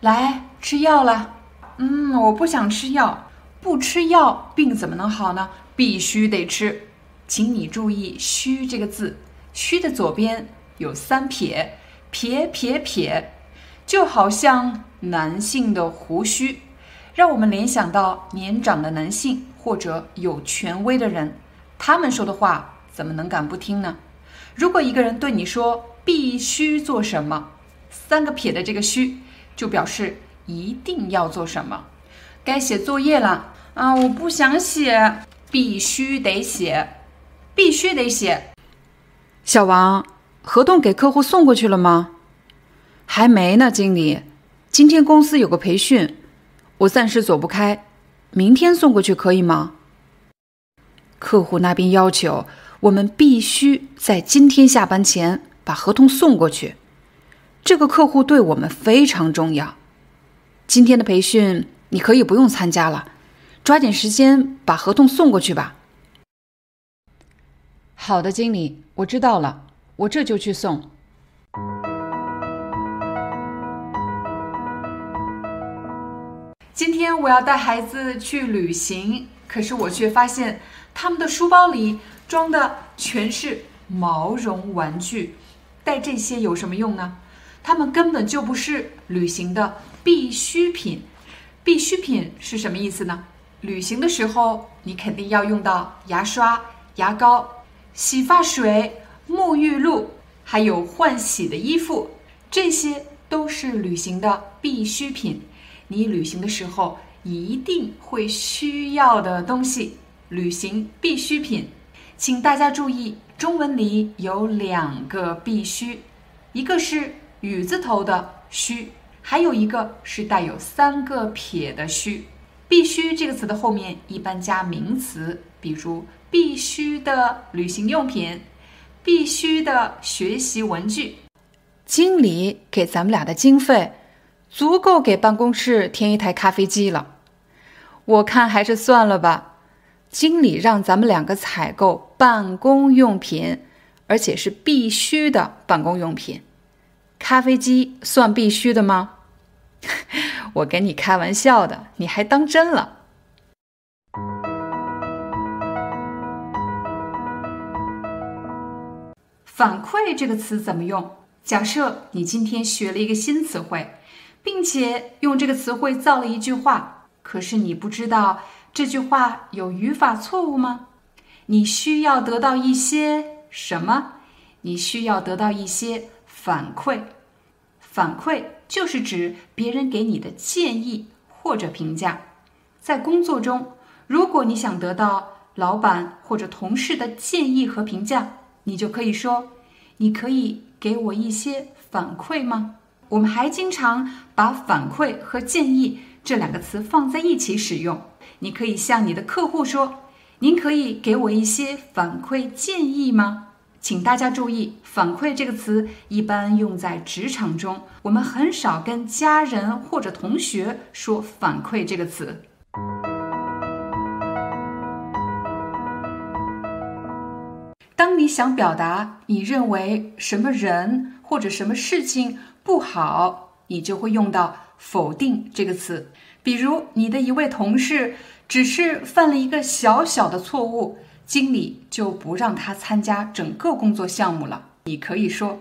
来吃药了，嗯，我不想吃药，不吃药病怎么能好呢？必须得吃，请你注意“虚”这个字，“虚”的左边有三撇，撇撇撇，就好像男性的胡须，让我们联想到年长的男性或者有权威的人，他们说的话怎么能敢不听呢？如果一个人对你说必须做什么，三个撇的这个“虚”。就表示一定要做什么，该写作业了啊！我不想写，必须得写，必须得写。小王，合同给客户送过去了吗？还没呢，经理。今天公司有个培训，我暂时走不开，明天送过去可以吗？客户那边要求我们必须在今天下班前把合同送过去。这个客户对我们非常重要。今天的培训你可以不用参加了，抓紧时间把合同送过去吧。好的，经理，我知道了，我这就去送。今天我要带孩子去旅行，可是我却发现他们的书包里装的全是毛绒玩具，带这些有什么用呢？它们根本就不是旅行的必需品。必需品是什么意思呢？旅行的时候你肯定要用到牙刷、牙膏、洗发水、沐浴露，还有换洗的衣服，这些都是旅行的必需品。你旅行的时候一定会需要的东西，旅行必需品。请大家注意，中文里有两个必须，一个是。雨字头的须，还有一个是带有三个撇的须。必须这个词的后面一般加名词，比如必须的旅行用品，必须的学习文具。经理给咱们俩的经费，足够给办公室添一台咖啡机了。我看还是算了吧。经理让咱们两个采购办公用品，而且是必须的办公用品。咖啡机算必须的吗？我跟你开玩笑的，你还当真了？反馈这个词怎么用？假设你今天学了一个新词汇，并且用这个词汇造了一句话，可是你不知道这句话有语法错误吗？你需要得到一些什么？你需要得到一些。反馈，反馈就是指别人给你的建议或者评价。在工作中，如果你想得到老板或者同事的建议和评价，你就可以说：“你可以给我一些反馈吗？”我们还经常把反馈和建议这两个词放在一起使用。你可以向你的客户说：“您可以给我一些反馈建议吗？”请大家注意，“反馈”这个词一般用在职场中，我们很少跟家人或者同学说“反馈”这个词。当你想表达你认为什么人或者什么事情不好，你就会用到“否定”这个词。比如，你的一位同事只是犯了一个小小的错误。经理就不让他参加整个工作项目了。你可以说：“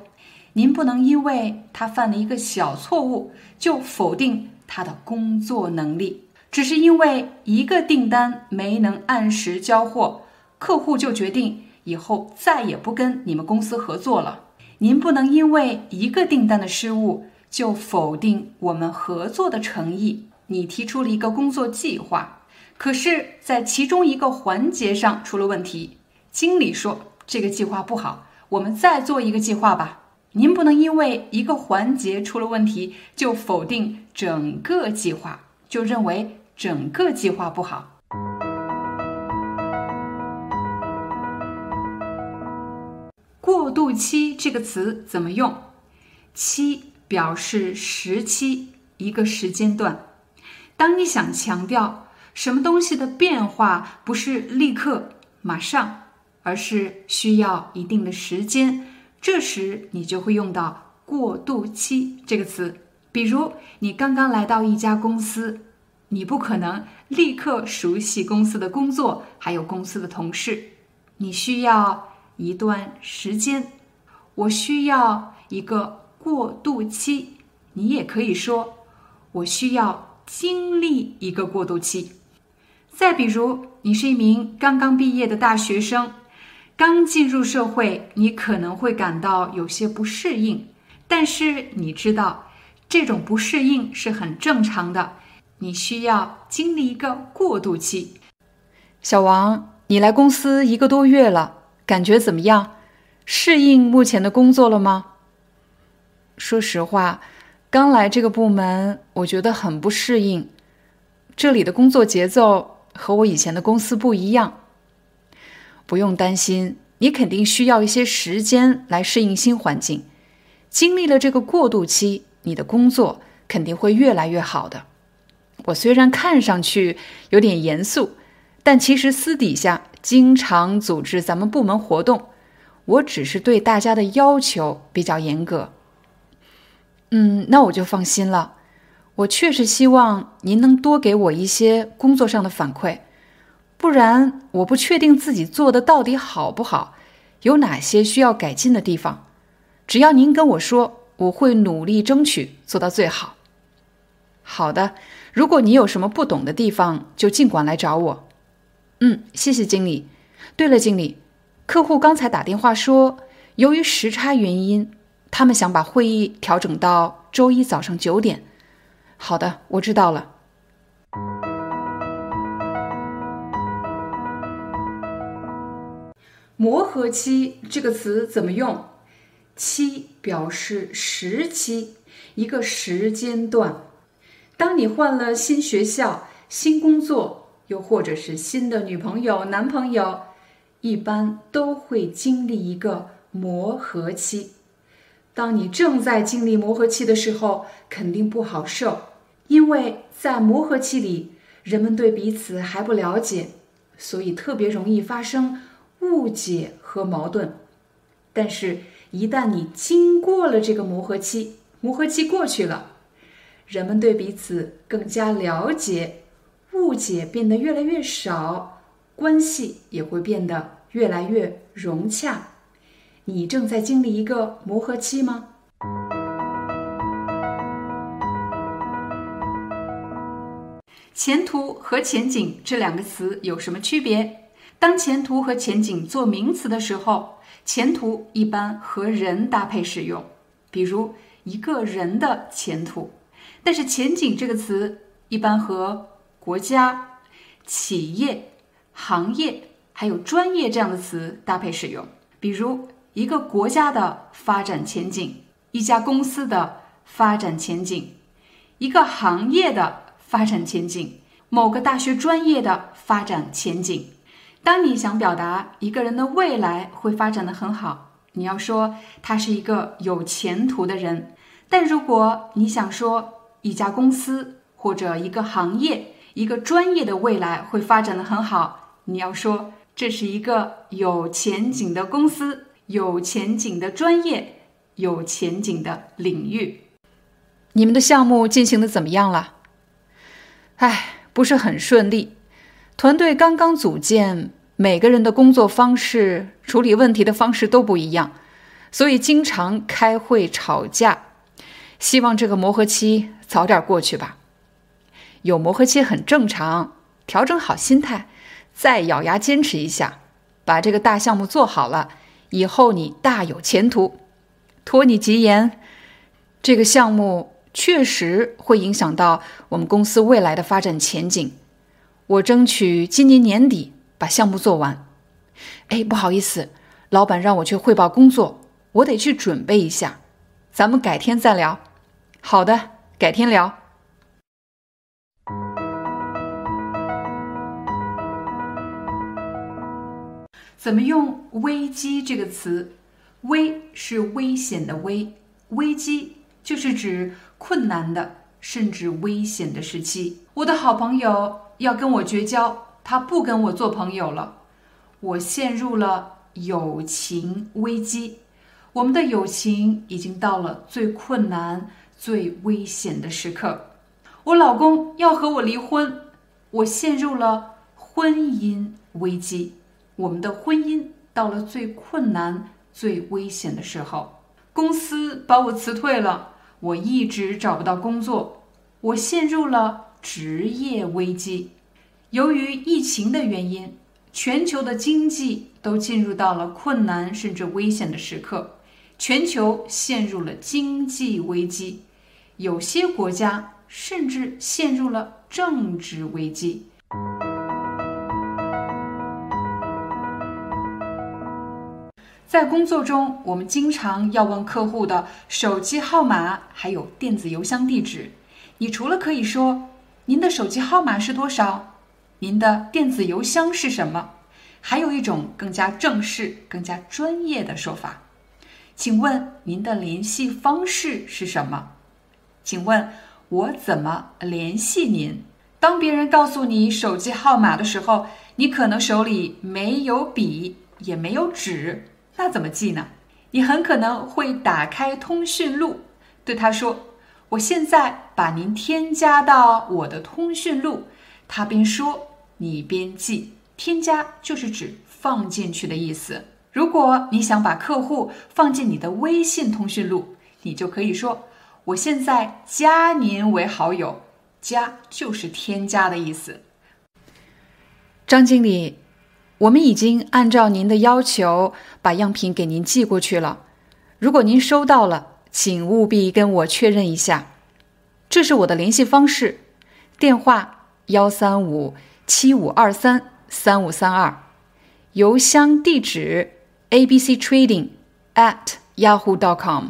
您不能因为他犯了一个小错误就否定他的工作能力。只是因为一个订单没能按时交货，客户就决定以后再也不跟你们公司合作了。您不能因为一个订单的失误就否定我们合作的诚意。你提出了一个工作计划。”可是，在其中一个环节上出了问题，经理说这个计划不好，我们再做一个计划吧。您不能因为一个环节出了问题就否定整个计划，就认为整个计划不好。过渡期这个词怎么用？期表示时期，一个时间段。当你想强调什么东西的变化不是立刻、马上，而是需要一定的时间，这时你就会用到“过渡期”这个词。比如，你刚刚来到一家公司，你不可能立刻熟悉公司的工作，还有公司的同事，你需要一段时间。我需要一个过渡期。你也可以说，我需要。经历一个过渡期。再比如，你是一名刚刚毕业的大学生，刚进入社会，你可能会感到有些不适应。但是你知道，这种不适应是很正常的。你需要经历一个过渡期。小王，你来公司一个多月了，感觉怎么样？适应目前的工作了吗？说实话。刚来这个部门，我觉得很不适应。这里的工作节奏和我以前的公司不一样。不用担心，你肯定需要一些时间来适应新环境。经历了这个过渡期，你的工作肯定会越来越好的。我虽然看上去有点严肃，但其实私底下经常组织咱们部门活动。我只是对大家的要求比较严格。嗯，那我就放心了。我确实希望您能多给我一些工作上的反馈，不然我不确定自己做的到底好不好，有哪些需要改进的地方。只要您跟我说，我会努力争取做到最好。好的，如果你有什么不懂的地方，就尽管来找我。嗯，谢谢经理。对了，经理，客户刚才打电话说，由于时差原因。他们想把会议调整到周一早上九点。好的，我知道了。磨合期这个词怎么用？期表示时期，一个时间段。当你换了新学校、新工作，又或者是新的女朋友、男朋友，一般都会经历一个磨合期。当你正在经历磨合期的时候，肯定不好受，因为在磨合期里，人们对彼此还不了解，所以特别容易发生误解和矛盾。但是，一旦你经过了这个磨合期，磨合期过去了，人们对彼此更加了解，误解变得越来越少，关系也会变得越来越融洽。你正在经历一个磨合期吗？前途和前景这两个词有什么区别？当前途和前景做名词的时候，前途一般和人搭配使用，比如一个人的前途；但是前景这个词一般和国家、企业、行业还有专业这样的词搭配使用，比如。一个国家的发展前景，一家公司的发展前景，一个行业的发展前景，某个大学专业的发展前景。当你想表达一个人的未来会发展的很好，你要说他是一个有前途的人；但如果你想说一家公司或者一个行业、一个专业的未来会发展的很好，你要说这是一个有前景的公司。有前景的专业，有前景的领域。你们的项目进行的怎么样了？唉，不是很顺利。团队刚刚组建，每个人的工作方式、处理问题的方式都不一样，所以经常开会吵架。希望这个磨合期早点过去吧。有磨合期很正常，调整好心态，再咬牙坚持一下，把这个大项目做好了。以后你大有前途，托你吉言，这个项目确实会影响到我们公司未来的发展前景。我争取今年年底把项目做完。哎，不好意思，老板让我去汇报工作，我得去准备一下。咱们改天再聊。好的，改天聊。怎么用“危机”这个词？“危”是危险的“危”，危机就是指困难的甚至危险的时期。我的好朋友要跟我绝交，他不跟我做朋友了，我陷入了友情危机。我们的友情已经到了最困难、最危险的时刻。我老公要和我离婚，我陷入了婚姻危机。我们的婚姻到了最困难、最危险的时候。公司把我辞退了，我一直找不到工作，我陷入了职业危机。由于疫情的原因，全球的经济都进入到了困难甚至危险的时刻。全球陷入了经济危机，有些国家甚至陷入了政治危机。在工作中，我们经常要问客户的手机号码，还有电子邮箱地址。你除了可以说“您的手机号码是多少？您的电子邮箱是什么？”还有一种更加正式、更加专业的说法。请问您的联系方式是什么？请问我怎么联系您？当别人告诉你手机号码的时候，你可能手里没有笔，也没有纸，那怎么记呢？你很可能会打开通讯录，对他说：“我现在把您添加到我的通讯录。”他边说，你边记。添加就是指放进去的意思。如果你想把客户放进你的微信通讯录，你就可以说：“我现在加您为好友。”加就是添加的意思。张经理，我们已经按照您的要求把样品给您寄过去了。如果您收到了，请务必跟我确认一下。这是我的联系方式，电话幺三五七五二三三五三二，邮箱地址。abc trading at yahoo dot com。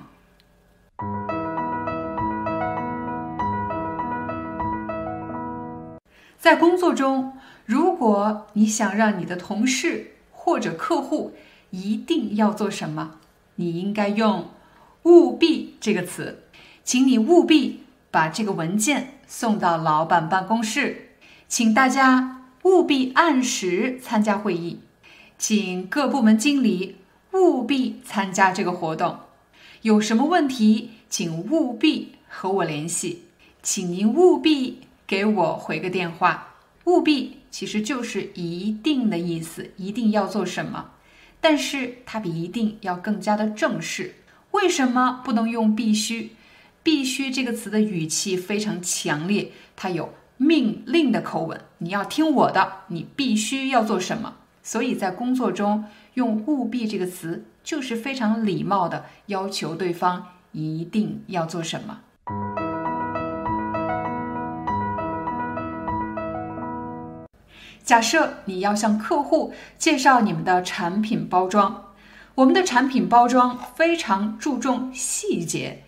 在工作中，如果你想让你的同事或者客户一定要做什么，你应该用“务必”这个词。请你务必把这个文件送到老板办公室，请大家务必按时参加会议。请各部门经理务必参加这个活动。有什么问题，请务必和我联系。请您务必给我回个电话。务必其实就是一定的意思，一定要做什么。但是它比一定要更加的正式。为什么不能用必须？必须这个词的语气非常强烈，它有命令的口吻。你要听我的，你必须要做什么。所以在工作中用“务必”这个词，就是非常礼貌的要求对方一定要做什么。假设你要向客户介绍你们的产品包装，我们的产品包装非常注重细节，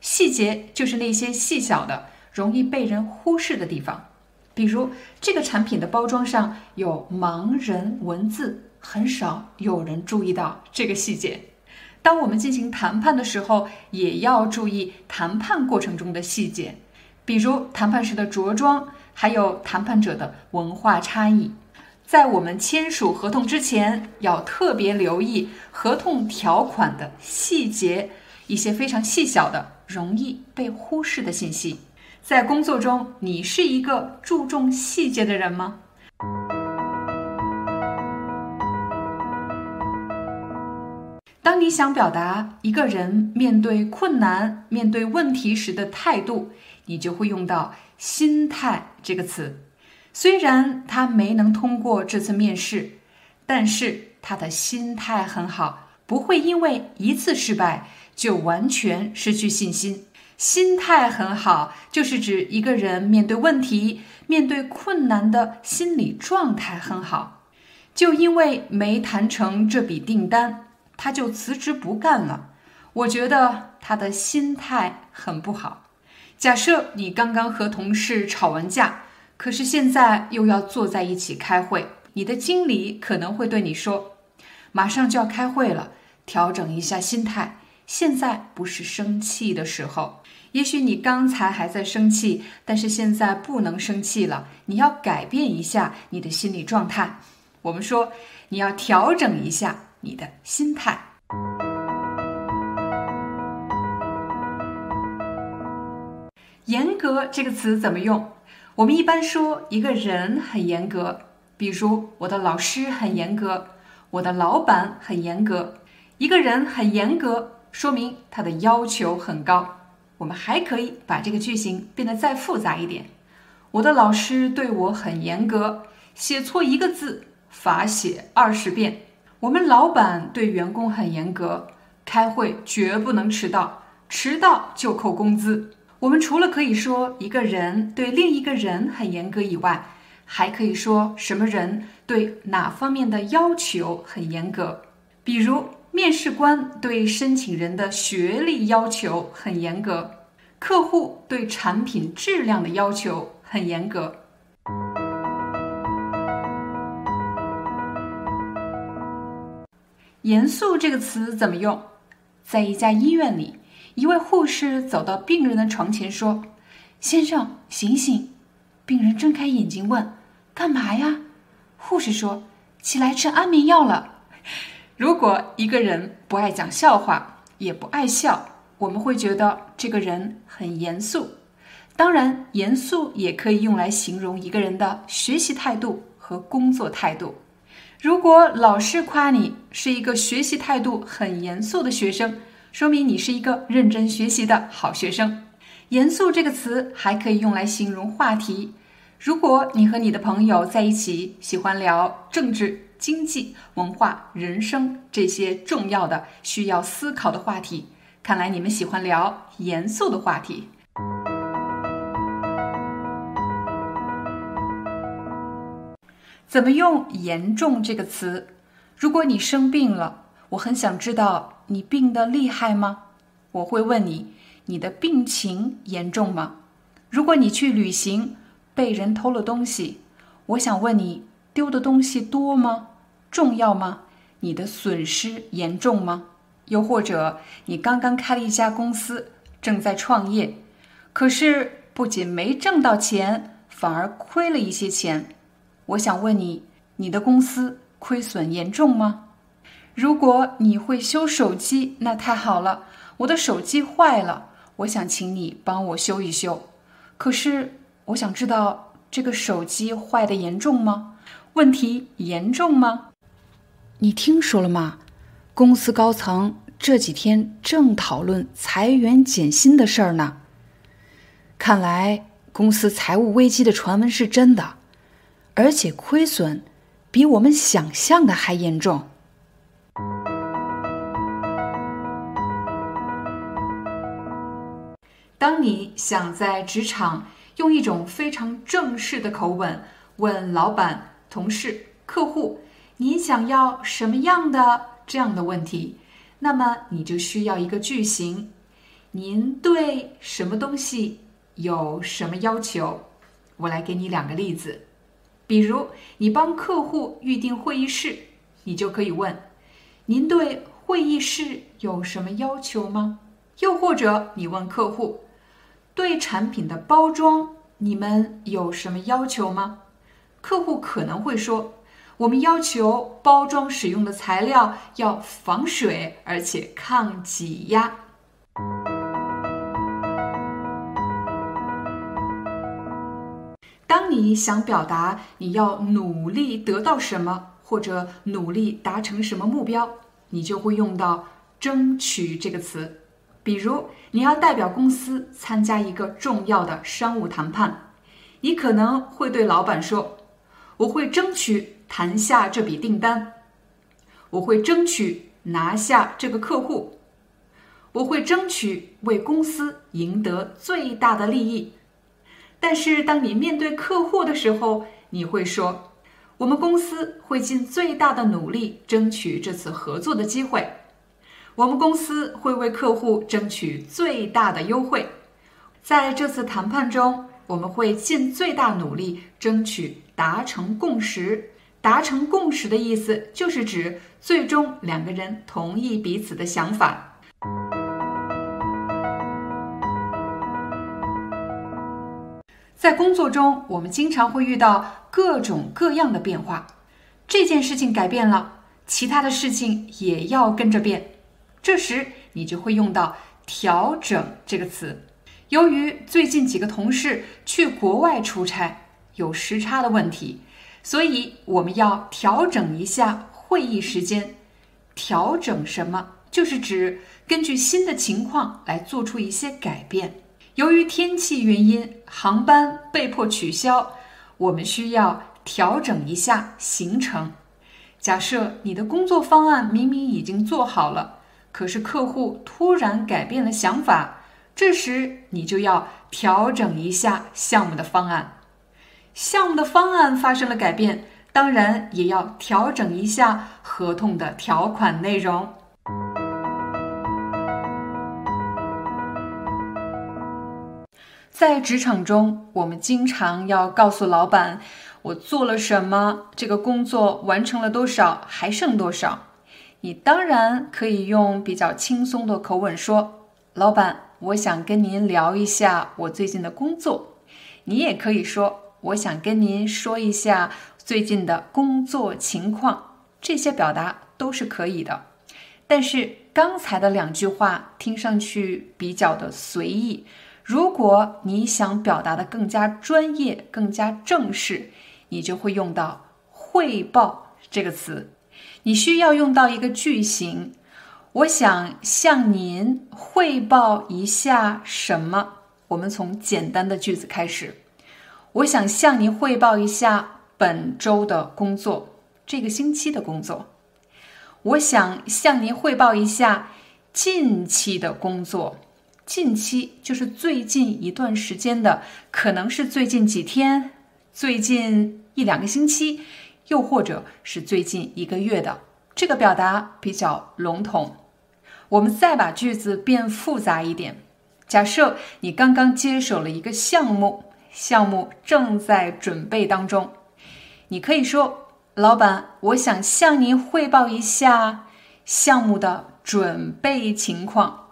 细节就是那些细小的、容易被人忽视的地方。比如这个产品的包装上有盲人文字，很少有人注意到这个细节。当我们进行谈判的时候，也要注意谈判过程中的细节，比如谈判时的着装，还有谈判者的文化差异。在我们签署合同之前，要特别留意合同条款的细节，一些非常细小的、容易被忽视的信息。在工作中，你是一个注重细节的人吗？当你想表达一个人面对困难、面对问题时的态度，你就会用到“心态”这个词。虽然他没能通过这次面试，但是他的心态很好，不会因为一次失败就完全失去信心。心态很好，就是指一个人面对问题、面对困难的心理状态很好。就因为没谈成这笔订单，他就辞职不干了。我觉得他的心态很不好。假设你刚刚和同事吵完架，可是现在又要坐在一起开会，你的经理可能会对你说：“马上就要开会了，调整一下心态，现在不是生气的时候。”也许你刚才还在生气，但是现在不能生气了，你要改变一下你的心理状态。我们说，你要调整一下你的心态。严格这个词怎么用？我们一般说一个人很严格，比如我的老师很严格，我的老板很严格。一个人很严格，说明他的要求很高。我们还可以把这个句型变得再复杂一点。我的老师对我很严格，写错一个字罚写二十遍。我们老板对员工很严格，开会绝不能迟到，迟到就扣工资。我们除了可以说一个人对另一个人很严格以外，还可以说什么人对哪方面的要求很严格。比如，面试官对申请人的学历要求很严格，客户对产品质量的要求很严格。严肃这个词怎么用？在一家医院里，一位护士走到病人的床前说：“先生，醒醒！”病人睁开眼睛问：“干嘛呀？”护士说：“起来吃安眠药了。”如果一个人不爱讲笑话，也不爱笑，我们会觉得这个人很严肃。当然，严肃也可以用来形容一个人的学习态度和工作态度。如果老师夸你是一个学习态度很严肃的学生，说明你是一个认真学习的好学生。严肃这个词还可以用来形容话题。如果你和你的朋友在一起，喜欢聊政治。经济、文化、人生这些重要的、需要思考的话题，看来你们喜欢聊严肃的话题。怎么用“严重”这个词？如果你生病了，我很想知道你病得厉害吗？我会问你：你的病情严重吗？如果你去旅行被人偷了东西，我想问你。丢的东西多吗？重要吗？你的损失严重吗？又或者你刚刚开了一家公司，正在创业，可是不仅没挣到钱，反而亏了一些钱。我想问你，你的公司亏损严重吗？如果你会修手机，那太好了。我的手机坏了，我想请你帮我修一修。可是我想知道这个手机坏的严重吗？问题严重吗？你听说了吗？公司高层这几天正讨论裁员减薪的事儿呢。看来公司财务危机的传闻是真的，而且亏损比我们想象的还严重。当你想在职场用一种非常正式的口吻问老板。同事、客户，你想要什么样的这样的问题？那么你就需要一个句型。您对什么东西有什么要求？我来给你两个例子。比如，你帮客户预定会议室，你就可以问：您对会议室有什么要求吗？又或者，你问客户：对产品的包装，你们有什么要求吗？客户可能会说：“我们要求包装使用的材料要防水，而且抗挤压。”当你想表达你要努力得到什么，或者努力达成什么目标，你就会用到“争取”这个词。比如，你要代表公司参加一个重要的商务谈判，你可能会对老板说。我会争取谈下这笔订单，我会争取拿下这个客户，我会争取为公司赢得最大的利益。但是，当你面对客户的时候，你会说：“我们公司会尽最大的努力争取这次合作的机会。”我们公司会为客户争取最大的优惠。在这次谈判中，我们会尽最大努力争取达成共识。达成共识的意思就是指最终两个人同意彼此的想法。在工作中，我们经常会遇到各种各样的变化。这件事情改变了，其他的事情也要跟着变。这时，你就会用到“调整”这个词。由于最近几个同事去国外出差，有时差的问题，所以我们要调整一下会议时间。调整什么？就是指根据新的情况来做出一些改变。由于天气原因，航班被迫取消，我们需要调整一下行程。假设你的工作方案明明已经做好了，可是客户突然改变了想法。这时，你就要调整一下项目的方案。项目的方案发生了改变，当然也要调整一下合同的条款内容。在职场中，我们经常要告诉老板：“我做了什么？这个工作完成了多少？还剩多少？”你当然可以用比较轻松的口吻说：“老板。”我想跟您聊一下我最近的工作，你也可以说我想跟您说一下最近的工作情况，这些表达都是可以的。但是刚才的两句话听上去比较的随意，如果你想表达的更加专业、更加正式，你就会用到“汇报”这个词，你需要用到一个句型。我想向您汇报一下什么？我们从简单的句子开始。我想向您汇报一下本周的工作，这个星期的工作。我想向您汇报一下近期的工作。近期就是最近一段时间的，可能是最近几天、最近一两个星期，又或者是最近一个月的。这个表达比较笼统，我们再把句子变复杂一点。假设你刚刚接手了一个项目，项目正在准备当中，你可以说：“老板，我想向您汇报一下项目的准备情况。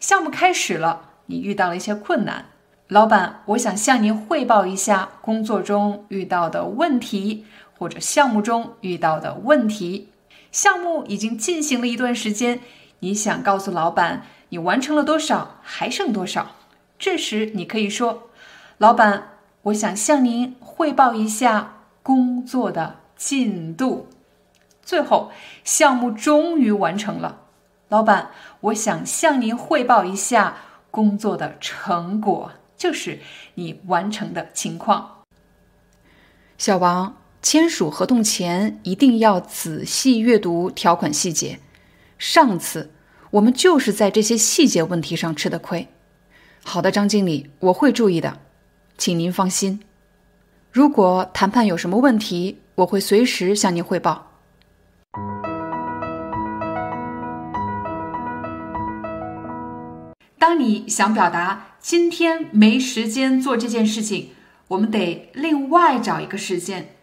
项目开始了，你遇到了一些困难，老板，我想向您汇报一下工作中遇到的问题，或者项目中遇到的问题。”项目已经进行了一段时间，你想告诉老板你完成了多少，还剩多少？这时你可以说：“老板，我想向您汇报一下工作的进度。”最后，项目终于完成了，老板，我想向您汇报一下工作的成果，就是你完成的情况。小王。签署合同前一定要仔细阅读条款细节。上次我们就是在这些细节问题上吃的亏。好的，张经理，我会注意的，请您放心。如果谈判有什么问题，我会随时向您汇报。当你想表达今天没时间做这件事情，我们得另外找一个时间。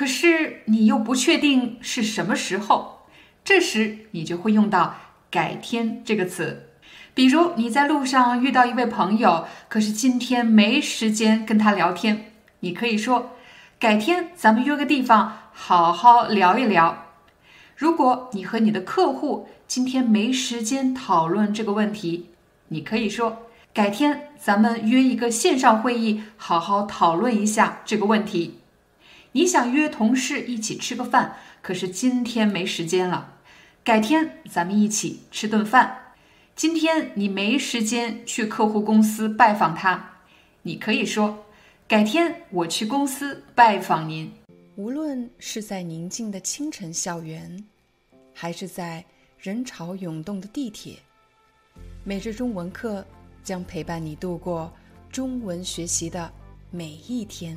可是你又不确定是什么时候，这时你就会用到“改天”这个词。比如你在路上遇到一位朋友，可是今天没时间跟他聊天，你可以说：“改天咱们约个地方好好聊一聊。”如果你和你的客户今天没时间讨论这个问题，你可以说：“改天咱们约一个线上会议，好好讨论一下这个问题。”你想约同事一起吃个饭，可是今天没时间了，改天咱们一起吃顿饭。今天你没时间去客户公司拜访他，你可以说改天我去公司拜访您。无论是在宁静的清晨校园，还是在人潮涌动的地铁，每日中文课将陪伴你度过中文学习的每一天。